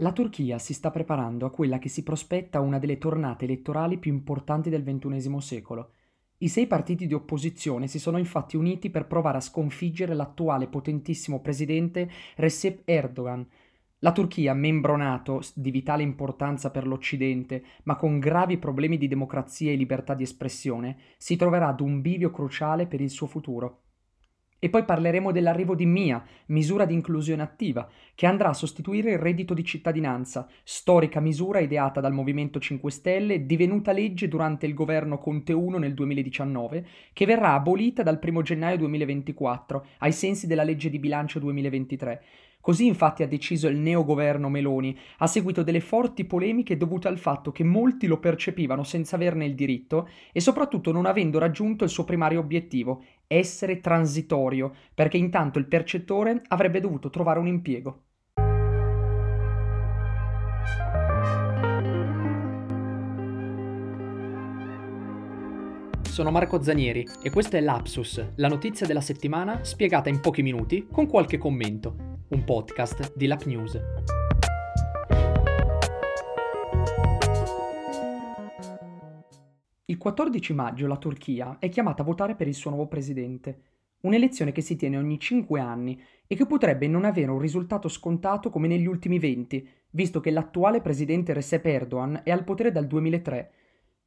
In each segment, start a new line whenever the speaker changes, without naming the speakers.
La Turchia si sta preparando a quella che si prospetta una delle tornate elettorali più importanti del XXI secolo. I sei partiti di opposizione si sono infatti uniti per provare a sconfiggere l'attuale potentissimo presidente Recep Erdogan. La Turchia, membro NATO di vitale importanza per l'Occidente, ma con gravi problemi di democrazia e libertà di espressione, si troverà ad un bivio cruciale per il suo futuro. E poi parleremo dell'arrivo di MIA, misura di inclusione attiva, che andrà a sostituire il reddito di cittadinanza, storica misura ideata dal Movimento 5 Stelle, divenuta legge durante il governo Conte 1 nel 2019, che verrà abolita dal 1 gennaio 2024, ai sensi della legge di bilancio 2023 Così infatti ha deciso il neogoverno Meloni, a seguito delle forti polemiche dovute al fatto che molti lo percepivano senza averne il diritto e soprattutto non avendo raggiunto il suo primario obiettivo, essere transitorio, perché intanto il percettore avrebbe dovuto trovare un impiego. Sono Marco Zanieri e questo è Lapsus, la notizia della settimana spiegata in pochi minuti con qualche commento un podcast di Lap News. Il 14 maggio la Turchia è chiamata a votare per il suo nuovo presidente, un'elezione che si tiene ogni 5 anni e che potrebbe non avere un risultato scontato come negli ultimi 20, visto che l'attuale presidente Recep Erdogan è al potere dal 2003.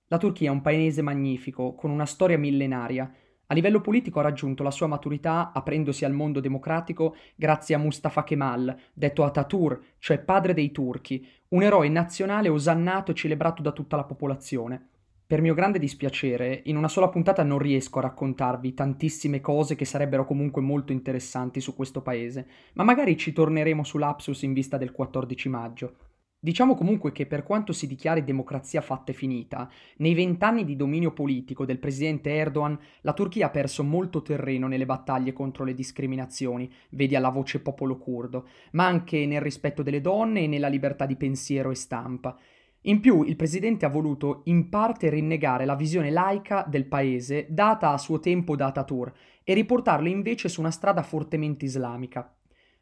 La Turchia è un paese magnifico, con una storia millenaria, a livello politico ha raggiunto la sua maturità aprendosi al mondo democratico grazie a Mustafa Kemal, detto Atatur, cioè padre dei turchi, un eroe nazionale osannato e celebrato da tutta la popolazione. Per mio grande dispiacere, in una sola puntata non riesco a raccontarvi tantissime cose che sarebbero comunque molto interessanti su questo paese, ma magari ci torneremo su Lapsus in vista del 14 maggio. Diciamo comunque che per quanto si dichiari democrazia fatta e finita, nei vent'anni di dominio politico del presidente Erdogan, la Turchia ha perso molto terreno nelle battaglie contro le discriminazioni, vedi alla voce popolo curdo, ma anche nel rispetto delle donne e nella libertà di pensiero e stampa. In più, il presidente ha voluto in parte rinnegare la visione laica del paese data a suo tempo da Ataturk e riportarlo invece su una strada fortemente islamica.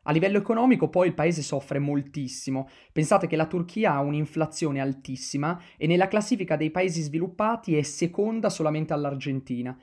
A livello economico poi il paese soffre moltissimo. Pensate che la Turchia ha un'inflazione altissima e nella classifica dei paesi sviluppati è seconda solamente all'Argentina.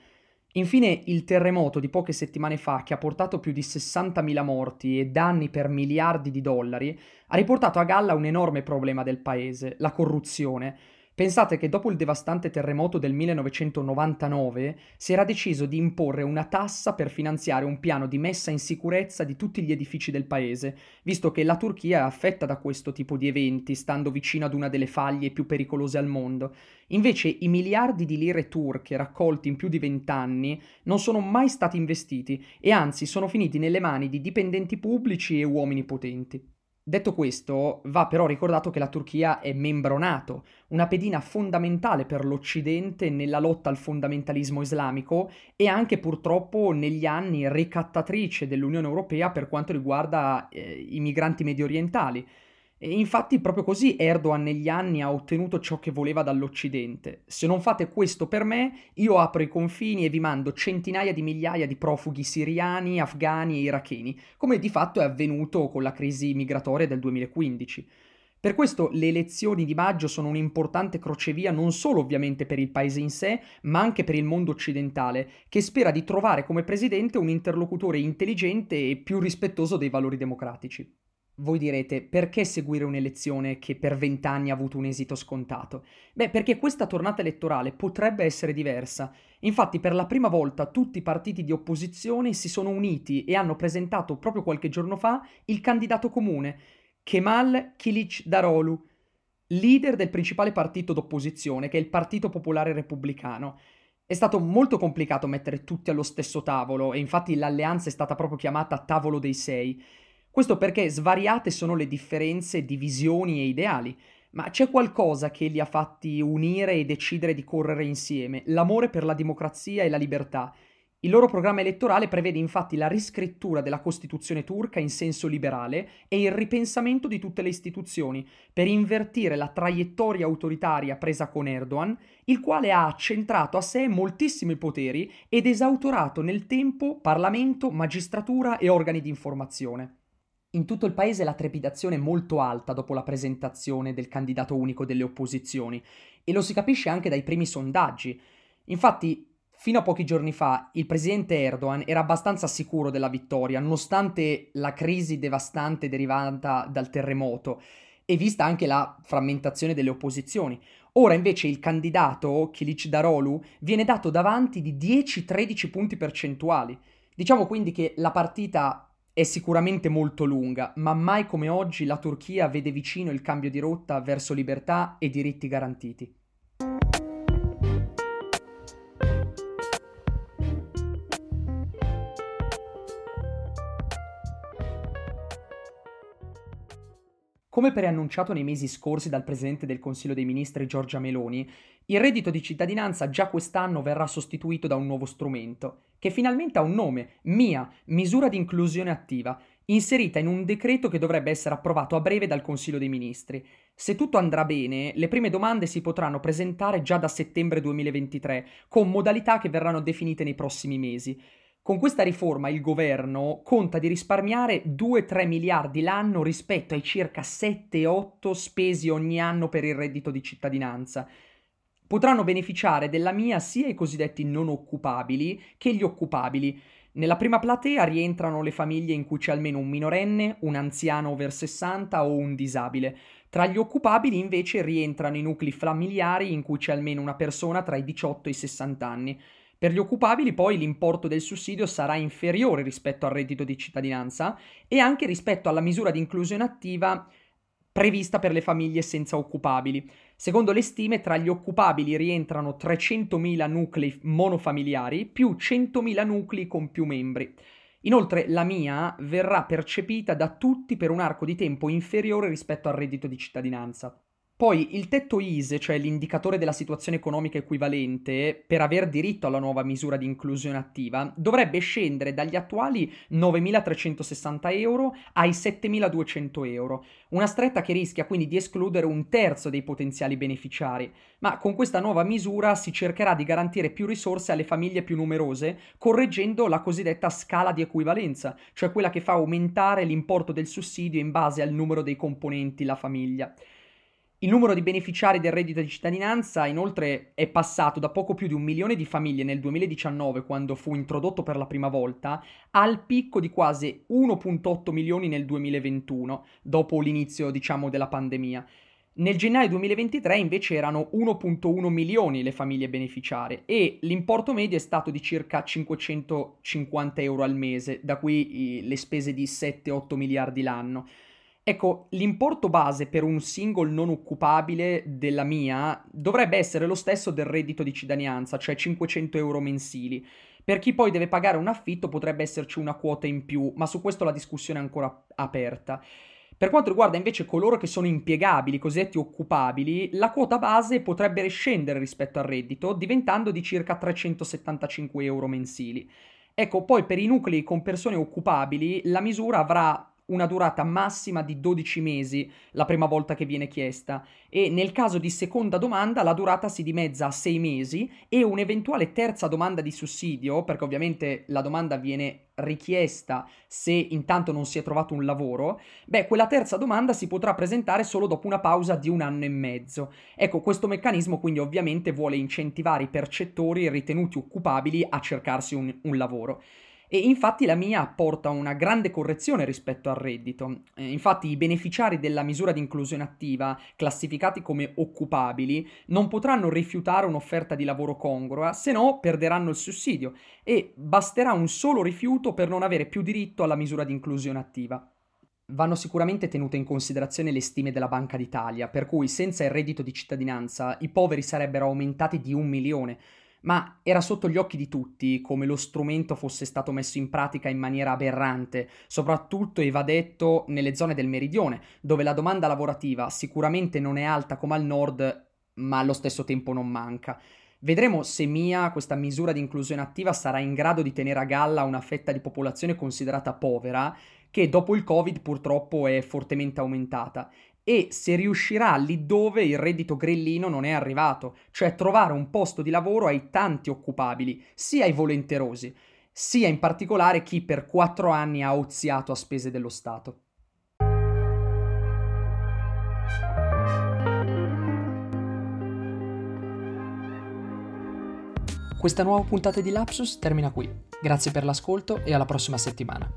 Infine il terremoto di poche settimane fa, che ha portato più di 60.000 morti e danni per miliardi di dollari, ha riportato a galla un enorme problema del paese, la corruzione. Pensate che dopo il devastante terremoto del 1999 si era deciso di imporre una tassa per finanziare un piano di messa in sicurezza di tutti gli edifici del paese, visto che la Turchia è affetta da questo tipo di eventi, stando vicino ad una delle faglie più pericolose al mondo. Invece i miliardi di lire turche raccolti in più di vent'anni non sono mai stati investiti e anzi sono finiti nelle mani di dipendenti pubblici e uomini potenti. Detto questo, va però ricordato che la Turchia è membro NATO, una pedina fondamentale per l'Occidente nella lotta al fondamentalismo islamico e anche purtroppo negli anni ricattatrice dell'Unione Europea per quanto riguarda eh, i migranti medio orientali. E infatti proprio così Erdogan negli anni ha ottenuto ciò che voleva dall'Occidente. Se non fate questo per me, io apro i confini e vi mando centinaia di migliaia di profughi siriani, afghani e iracheni, come di fatto è avvenuto con la crisi migratoria del 2015. Per questo le elezioni di maggio sono un'importante crocevia non solo ovviamente per il paese in sé, ma anche per il mondo occidentale, che spera di trovare come presidente un interlocutore intelligente e più rispettoso dei valori democratici. Voi direte, perché seguire un'elezione che per vent'anni ha avuto un esito scontato? Beh, perché questa tornata elettorale potrebbe essere diversa. Infatti, per la prima volta tutti i partiti di opposizione si sono uniti e hanno presentato proprio qualche giorno fa il candidato comune, Kemal Kilic Darolu, leader del principale partito d'opposizione, che è il Partito Popolare Repubblicano. È stato molto complicato mettere tutti allo stesso tavolo e infatti l'alleanza è stata proprio chiamata Tavolo dei Sei. Questo perché svariate sono le differenze di visioni e ideali, ma c'è qualcosa che li ha fatti unire e decidere di correre insieme, l'amore per la democrazia e la libertà. Il loro programma elettorale prevede infatti la riscrittura della Costituzione turca in senso liberale e il ripensamento di tutte le istituzioni, per invertire la traiettoria autoritaria presa con Erdogan, il quale ha accentrato a sé moltissimi poteri ed esautorato nel tempo Parlamento, magistratura e organi di informazione. In tutto il paese la trepidazione è molto alta dopo la presentazione del candidato unico delle opposizioni e lo si capisce anche dai primi sondaggi. Infatti, fino a pochi giorni fa, il presidente Erdogan era abbastanza sicuro della vittoria, nonostante la crisi devastante derivata dal terremoto e vista anche la frammentazione delle opposizioni. Ora invece il candidato, Kilic Darolu, viene dato davanti di 10-13 punti percentuali. Diciamo quindi che la partita è sicuramente molto lunga, ma mai come oggi la Turchia vede vicino il cambio di rotta verso libertà e diritti garantiti. Come preannunciato nei mesi scorsi dal Presidente del Consiglio dei Ministri Giorgia Meloni, il reddito di cittadinanza già quest'anno verrà sostituito da un nuovo strumento, che finalmente ha un nome, MIA, misura di inclusione attiva, inserita in un decreto che dovrebbe essere approvato a breve dal Consiglio dei Ministri. Se tutto andrà bene, le prime domande si potranno presentare già da settembre 2023, con modalità che verranno definite nei prossimi mesi. Con questa riforma il governo conta di risparmiare 2-3 miliardi l'anno rispetto ai circa 7-8 spesi ogni anno per il reddito di cittadinanza. Potranno beneficiare della mia sia i cosiddetti non occupabili che gli occupabili. Nella prima platea rientrano le famiglie in cui c'è almeno un minorenne, un anziano over 60 o un disabile. Tra gli occupabili invece rientrano i nuclei familiari in cui c'è almeno una persona tra i 18 e i 60 anni. Per gli occupabili poi l'importo del sussidio sarà inferiore rispetto al reddito di cittadinanza e anche rispetto alla misura di inclusione attiva prevista per le famiglie senza occupabili. Secondo le stime, tra gli occupabili rientrano 300.000 nuclei monofamiliari più 100.000 nuclei con più membri. Inoltre la mia verrà percepita da tutti per un arco di tempo inferiore rispetto al reddito di cittadinanza. Poi il tetto ISE, cioè l'indicatore della situazione economica equivalente, per aver diritto alla nuova misura di inclusione attiva, dovrebbe scendere dagli attuali 9.360 euro ai 7.200 euro, una stretta che rischia quindi di escludere un terzo dei potenziali beneficiari, ma con questa nuova misura si cercherà di garantire più risorse alle famiglie più numerose, correggendo la cosiddetta scala di equivalenza, cioè quella che fa aumentare l'importo del sussidio in base al numero dei componenti la famiglia. Il numero di beneficiari del reddito di cittadinanza inoltre è passato da poco più di un milione di famiglie nel 2019, quando fu introdotto per la prima volta, al picco di quasi 1.8 milioni nel 2021, dopo l'inizio, diciamo, della pandemia. Nel gennaio 2023 invece erano 1.1 milioni le famiglie beneficiarie e l'importo medio è stato di circa 550 euro al mese, da qui le spese di 7-8 miliardi l'anno. Ecco, l'importo base per un single non occupabile della mia dovrebbe essere lo stesso del reddito di cittadinanza, cioè 500 euro mensili. Per chi poi deve pagare un affitto potrebbe esserci una quota in più, ma su questo la discussione è ancora aperta. Per quanto riguarda invece coloro che sono impiegabili, cosiddetti occupabili, la quota base potrebbe scendere rispetto al reddito, diventando di circa 375 euro mensili. Ecco, poi per i nuclei con persone occupabili la misura avrà una durata massima di 12 mesi la prima volta che viene chiesta e nel caso di seconda domanda la durata si dimezza a 6 mesi e un'eventuale terza domanda di sussidio, perché ovviamente la domanda viene richiesta se intanto non si è trovato un lavoro, beh, quella terza domanda si potrà presentare solo dopo una pausa di un anno e mezzo. Ecco, questo meccanismo quindi ovviamente vuole incentivare i percettori ritenuti occupabili a cercarsi un, un lavoro. E infatti la mia apporta una grande correzione rispetto al reddito. Eh, infatti i beneficiari della misura di inclusione attiva, classificati come occupabili, non potranno rifiutare un'offerta di lavoro congrua, se no perderanno il sussidio e basterà un solo rifiuto per non avere più diritto alla misura di inclusione attiva. Vanno sicuramente tenute in considerazione le stime della Banca d'Italia, per cui senza il reddito di cittadinanza i poveri sarebbero aumentati di un milione, ma era sotto gli occhi di tutti come lo strumento fosse stato messo in pratica in maniera aberrante, soprattutto e va detto nelle zone del meridione, dove la domanda lavorativa sicuramente non è alta come al nord, ma allo stesso tempo non manca. Vedremo se Mia, questa misura di inclusione attiva, sarà in grado di tenere a galla una fetta di popolazione considerata povera, che dopo il Covid purtroppo è fortemente aumentata, e se riuscirà lì dove il reddito grillino non è arrivato, cioè trovare un posto di lavoro ai tanti occupabili, sia ai volenterosi, sia in particolare chi per quattro anni ha oziato a spese dello Stato. Questa nuova puntata di Lapsus termina qui. Grazie per l'ascolto e alla prossima settimana.